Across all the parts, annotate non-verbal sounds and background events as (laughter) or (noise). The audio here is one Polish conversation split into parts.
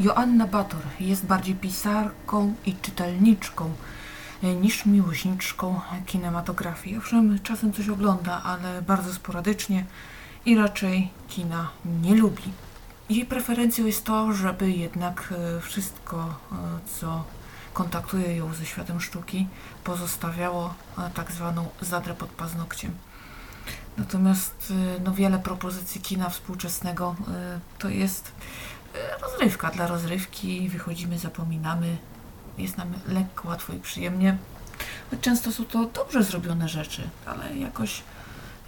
Joanna Bator jest bardziej pisarką i czytelniczką niż miłośniczką kinematografii. Owszem, czasem coś ogląda, ale bardzo sporadycznie i raczej kina nie lubi. Jej preferencją jest to, żeby jednak e, wszystko, e, co kontaktuje ją ze światem sztuki, pozostawiało e, tak zwaną zadrę pod paznokciem. Natomiast no, wiele propozycji kina współczesnego to jest rozrywka dla rozrywki. Wychodzimy, zapominamy, jest nam lekko, łatwo i przyjemnie. Choć Często są to dobrze zrobione rzeczy, ale jakoś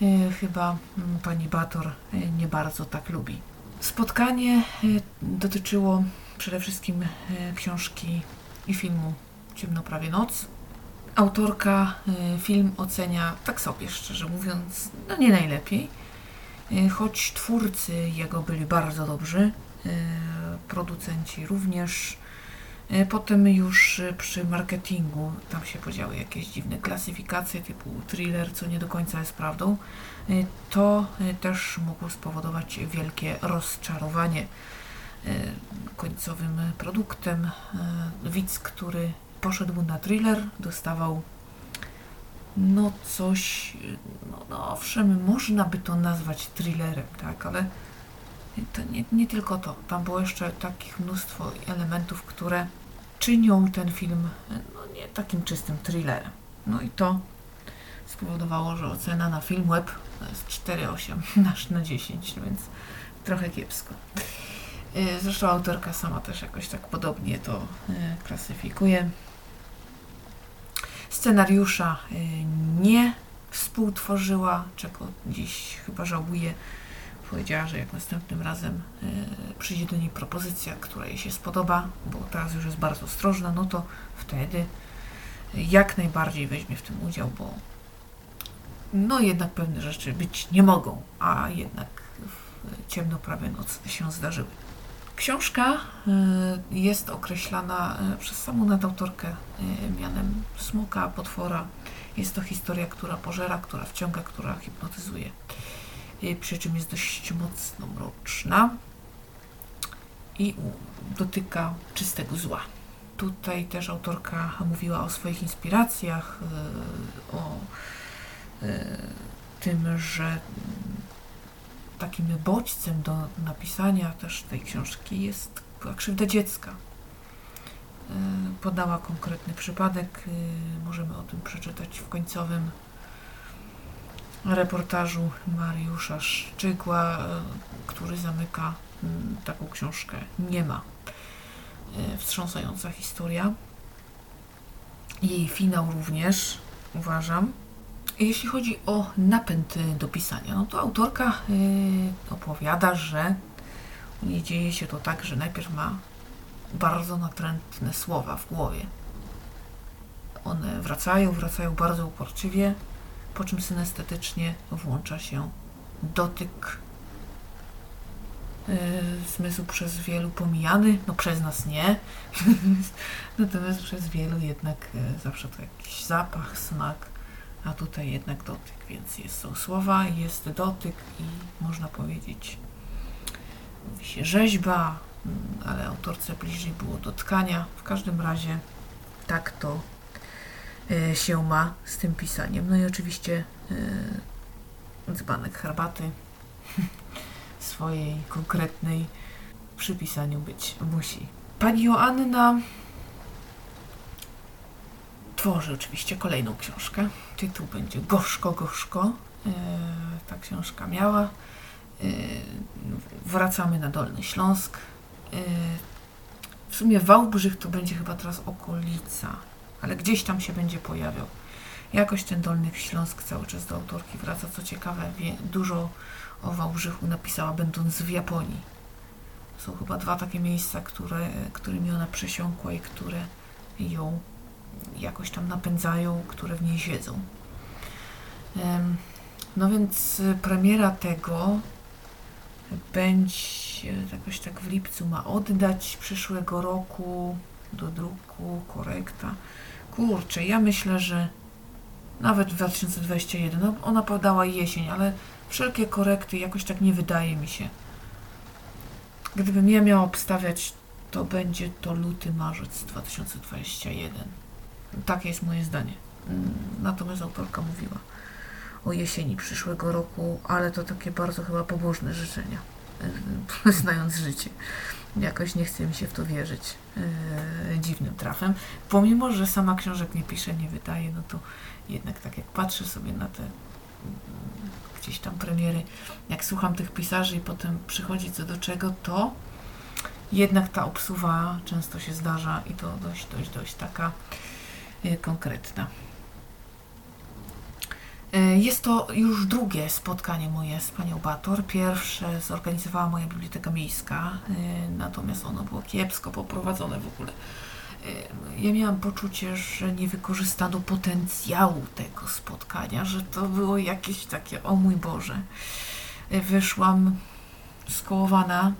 e, chyba mm, pani Bator e, nie bardzo tak lubi. Spotkanie e, dotyczyło przede wszystkim e, książki i filmu Ciemno prawie noc. Autorka e, film ocenia tak sobie, szczerze mówiąc, no nie najlepiej. E, Choć twórcy jego byli bardzo dobrzy, e, producenci również. E, Potem już e, przy marketingu tam się podziały jakieś dziwne klasyfikacje typu thriller, co nie do końca jest prawdą. E, To e, też mogło spowodować wielkie rozczarowanie e, końcowym produktem. E, Widz, który poszedł na thriller, dostawał no coś, no, no owszem, można by to nazwać thrillerem, tak, ale to nie, nie tylko to. Tam było jeszcze takich mnóstwo elementów, które czynią ten film no, nie takim czystym thrillerem. No i to spowodowało, że ocena na film web to jest 4,8 nasz (laughs) na 10, więc trochę kiepsko. E, Zresztą autorka sama też jakoś tak podobnie to e, klasyfikuje. Scenariusza e, nie współtworzyła, czego dziś chyba żałuje. Powiedziała, że jak następnym razem e, przyjdzie do niej propozycja, która jej się spodoba, bo teraz już jest bardzo ostrożna, no to wtedy jak najbardziej weźmie w tym udział, bo no jednak pewne rzeczy być nie mogą, a jednak w ciemno prawie noc się zdarzyły. Książka y, jest określana y, przez samą nadautorkę mianem smoka, potwora. Jest to historia, która pożera, która wciąga, która hipnotyzuje. Y, Przy czym jest dość mocno mroczna i dotyka czystego zła. Tutaj też autorka mówiła o swoich inspiracjach, y, o y, tym, że takim bodźcem do napisania też tej książki jest krzywda dziecka. Podała konkretny przypadek, możemy o tym przeczytać w końcowym reportażu Mariusza Szczygła, y, który zamyka mm, taką książkę. Nie ma. Y, Wstrząsająca historia. Jej finał również, uważam. Jeśli chodzi o napęd do pisania, no to autorka y, opowiada, że u niej dzieje się to tak, że najpierw ma bardzo natrętne słowa w głowie. One wracają, wracają bardzo uporczywie, po czym synestetycznie włącza się dotyk. Yy, zmysł przez wielu pomijany, no przez nas nie, (laughs) natomiast przez wielu jednak yy, zawsze to jakiś zapach, smak, a tutaj jednak dotyk, więc jest, są słowa, jest dotyk i można powiedzieć, mówi się rzeźba, mm, ale autorce bliżej było do tkania. W każdym razie tak to się ma z tym pisaniem. No i oczywiście e, dzbanek herbaty (laughs) swojej konkretnej przy pisaniu być musi. Pani Joanna tworzy oczywiście kolejną książkę. Tytuł będzie Gorzko, Gorzko. E, ta książka miała. E, wracamy na Dolny Śląsk. E, w sumie Wałbrzych to będzie chyba teraz okolica, ale gdzieś tam się będzie pojawiał. Jakoś ten Dolny Śląsk cały czas do autorki wraca. Co ciekawe, wie, dużo o Wałbrzychu napisała, będąc w Japonii. Są chyba dwa takie miejsca, które, którymi ona przesiąkła i które ją jakoś tam napędzają, które w niej siedzą. No więc y, premiera tego będzie jakoś tak w lipcu ma oddać przyszłego roku do druku, korekta. Kurczę, ja myślę, że nawet w 2021, no ona podała jesień, ale wszelkie korekty jakoś tak nie wydaje mi się. Gdybym ja miała obstawiać, to będzie to luty, marzec 2021. Takie jest moje zdanie. Natomiast autorka mówiła o jesieni przyszłego roku, ale to takie bardzo chyba pobożne życzenia, (laughs) znając życie. Jakoś nie chce mi się w to wierzyć yy, dziwnym trafem. Pomimo, że sama książek nie pisze, nie wydaje, no to jednak tak jak patrzę sobie na te mm, gdzieś tam premiery, jak słucham tych pisarzy i potem przychodzi co do czego, to jednak ta obsuwa często się zdarza i to dość, dość, dość taka yy, konkretna. Yy, Jest to już drugie spotkanie moje z panią Bator. Pierwsze zorganizowała moja biblioteka miejska, yy, natomiast ono było kiepsko poprowadzone w ogóle. Yy, Ja miałam poczucie, że nie wykorzystano potencjału tego spotkania, że to było jakieś takie, o mój Boże. Wyszłam skołowana,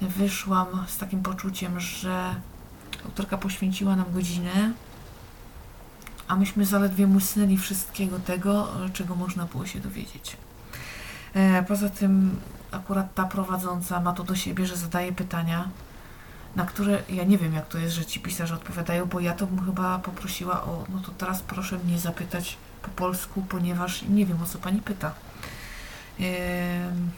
wyszłam z takim poczuciem, że autorka poświęciła nam godzinę, a myśmy zaledwie musnęli wszystkiego tego, czego można było się dowiedzieć. E, Poza tym akurat ta prowadząca ma to do siebie, że zadaje pytania, na które ja nie wiem jak to jest, że ci pisarze odpowiadają, bo ja to bym chyba poprosiła o, no to teraz proszę mnie zapytać po polsku, ponieważ nie wiem o co pani pyta. Em,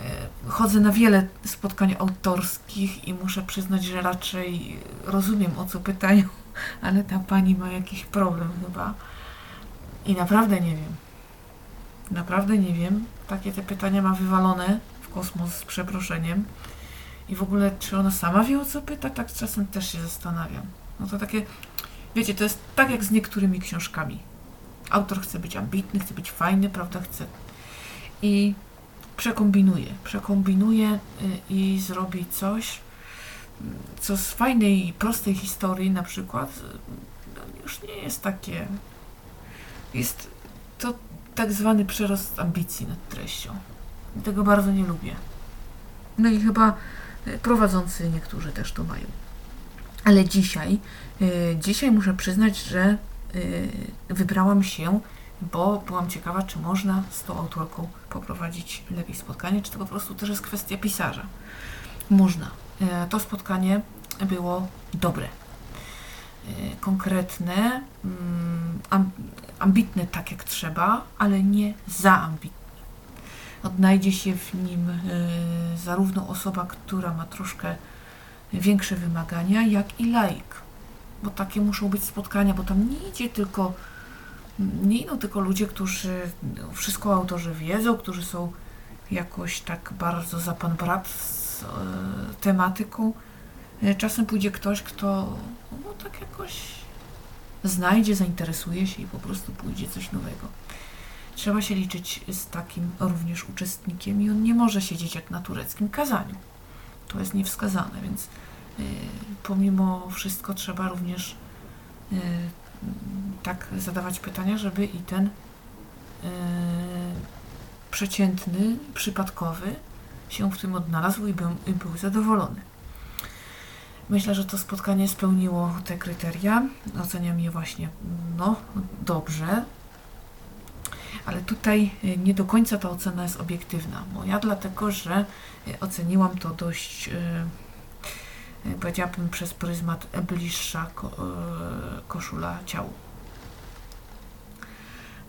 e, Chodzę na wiele spotkań autorskich i muszę przyznać, że raczej rozumiem o co pytają, ale ta pani ma jakiś problem chyba. I naprawdę nie wiem. Naprawdę nie wiem. Takie te pytania ma wywalone w kosmos z przeproszeniem. I w ogóle, czy ona sama wie o co pyta? Tak czasem też się zastanawiam. No to takie, wiecie, to jest tak jak z niektórymi książkami. Autor chce być ambitny, chce być fajny, prawda? Chce. I przekombinuje. Przekombinuje y, i zrobi coś, co z fajnej, prostej historii na przykład no, już nie jest takie. Jest to tak zwany przerost ambicji nad treścią. I tego bardzo nie lubię. No i chyba y, prowadzący niektórzy też to mają. Ale dzisiaj, y, dzisiaj muszę przyznać, że y, wybrałam się, bo byłam ciekawa, czy można z tą autorką poprowadzić lepiej spotkanie, czy to po prostu też jest kwestia pisarza. Można. E, To spotkanie było dobre. E, Konkretne, mm, am- ambitne tak jak trzeba, ale nie za ambitne. Odnajdzie się w nim e, zarówno osoba, która ma troszkę większe wymagania, jak i laik. Bo takie muszą być spotkania, bo tam nie idzie tylko, nie idą tylko ludzie, którzy no, wszystko o autorze wiedzą, którzy są jakoś tak bardzo za pan brat e, tematyką. E, Czasem pójdzie ktoś, kto no, tak jakoś znajdzie, zainteresuje się i po prostu pójdzie coś nowego. Trzeba się liczyć z takim również uczestnikiem i on nie może siedzieć jak na tureckim kazaniu. To jest niewskazane, więc y, pomimo wszystko trzeba również y, tak zadawać pytania, żeby i ten y, przeciętny, przypadkowy się w tym odnalazł i był, i był zadowolony. Myślę, że to spotkanie spełniło te kryteria. Oceniam je właśnie no, dobrze. Ale tutaj y, nie do końca ta ocena jest obiektywna. Moja dlatego, że y, oceniłam to dość, y, powiedziałabym, przez pryzmat bliższa ko, koszula ciału.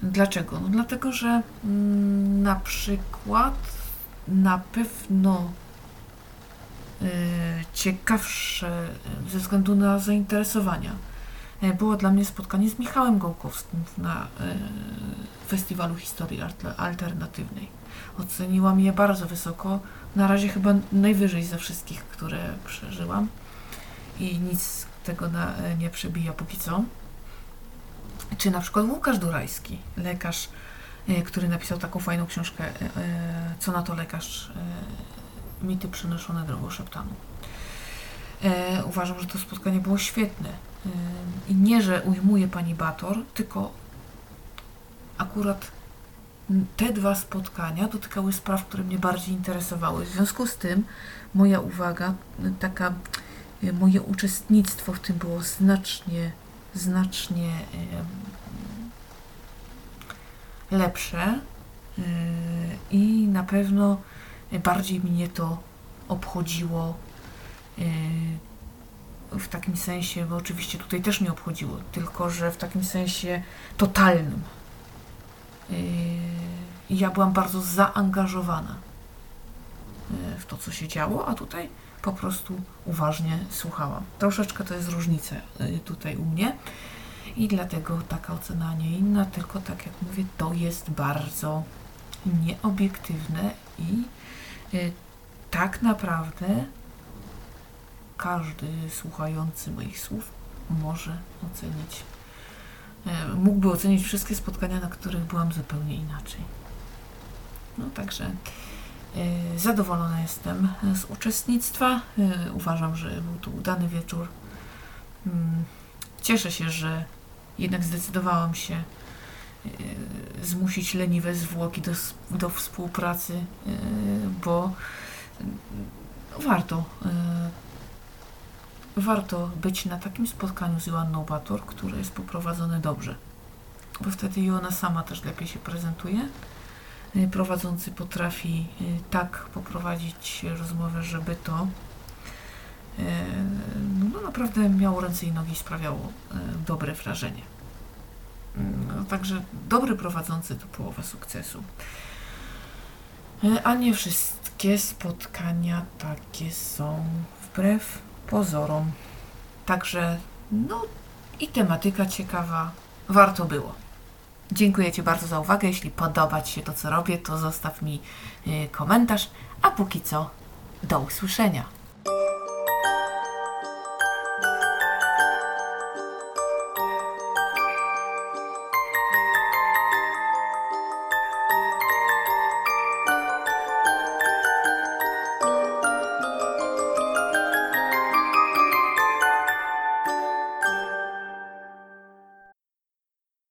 Dlaczego? No dlatego, że mm, na przykład na pewno y, ciekawsze y, ze względu na zainteresowania y, było dla mnie spotkanie z Michałem Gołkowskim na Festiwalu Historii Alternatywnej. Oceniłam je bardzo wysoko, na razie chyba najwyżej ze wszystkich, które przeżyłam i nic tego na, nie przebija póki co. Czy na przykład Łukasz Durajski, lekarz, który napisał taką fajną książkę y, y, Co na to lekarz? Mity przenoszone drogą szeptanu. E, uważam, że to spotkanie było świetne. I nie, że ujmuje pani Bator, tylko akurat te dwa spotkania dotykały spraw, które mnie bardziej interesowały. W związku z tym moja uwaga, taka, moje uczestnictwo w tym było znacznie, znacznie lepsze y, i na pewno bardziej mnie to obchodziło Yy, w takim sensie, bo oczywiście tutaj też mnie obchodziło, tylko że w takim sensie totalnym. I ja byłam bardzo zaangażowana w to, co się działo, a tutaj po prostu uważnie słuchałam. Troszeczkę to jest różnica tutaj u mnie i dlatego taka ocena, a nie inna, tylko tak jak mówię, to jest bardzo nieobiektywne i yy, tak naprawdę każdy słuchający moich słów może ocenić, e, mógłby ocenić wszystkie spotkania, na których byłam zupełnie inaczej. No także e, zadowolona jestem z uczestnictwa. Uważam, że był to udany wieczór. Mm, Cieszę się, że jednak zdecydowałam się e, zmusić leniwe zwłoki do, do współpracy, e, bo mm, warto e, warto być na takim spotkaniu z Joanną Bator, które jest poprowadzone dobrze. Bo wtedy i ona sama też lepiej się prezentuje. Prowadzący potrafi tak poprowadzić rozmowę, żeby to naprawdę miało ręce i nogi i sprawiało y, dobre wrażenie. Mm, No, także dobry prowadzący to połowa sukcesu. Y, A nie wszystkie spotkania takie są wbrew pozorom. Także, no i tematyka ciekawa. Warto było. Dziękuję Ci bardzo za uwagę. Jeśli podoba Ci się to, co robię, to zostaw mi y, komentarz. A póki co, do usłyszenia.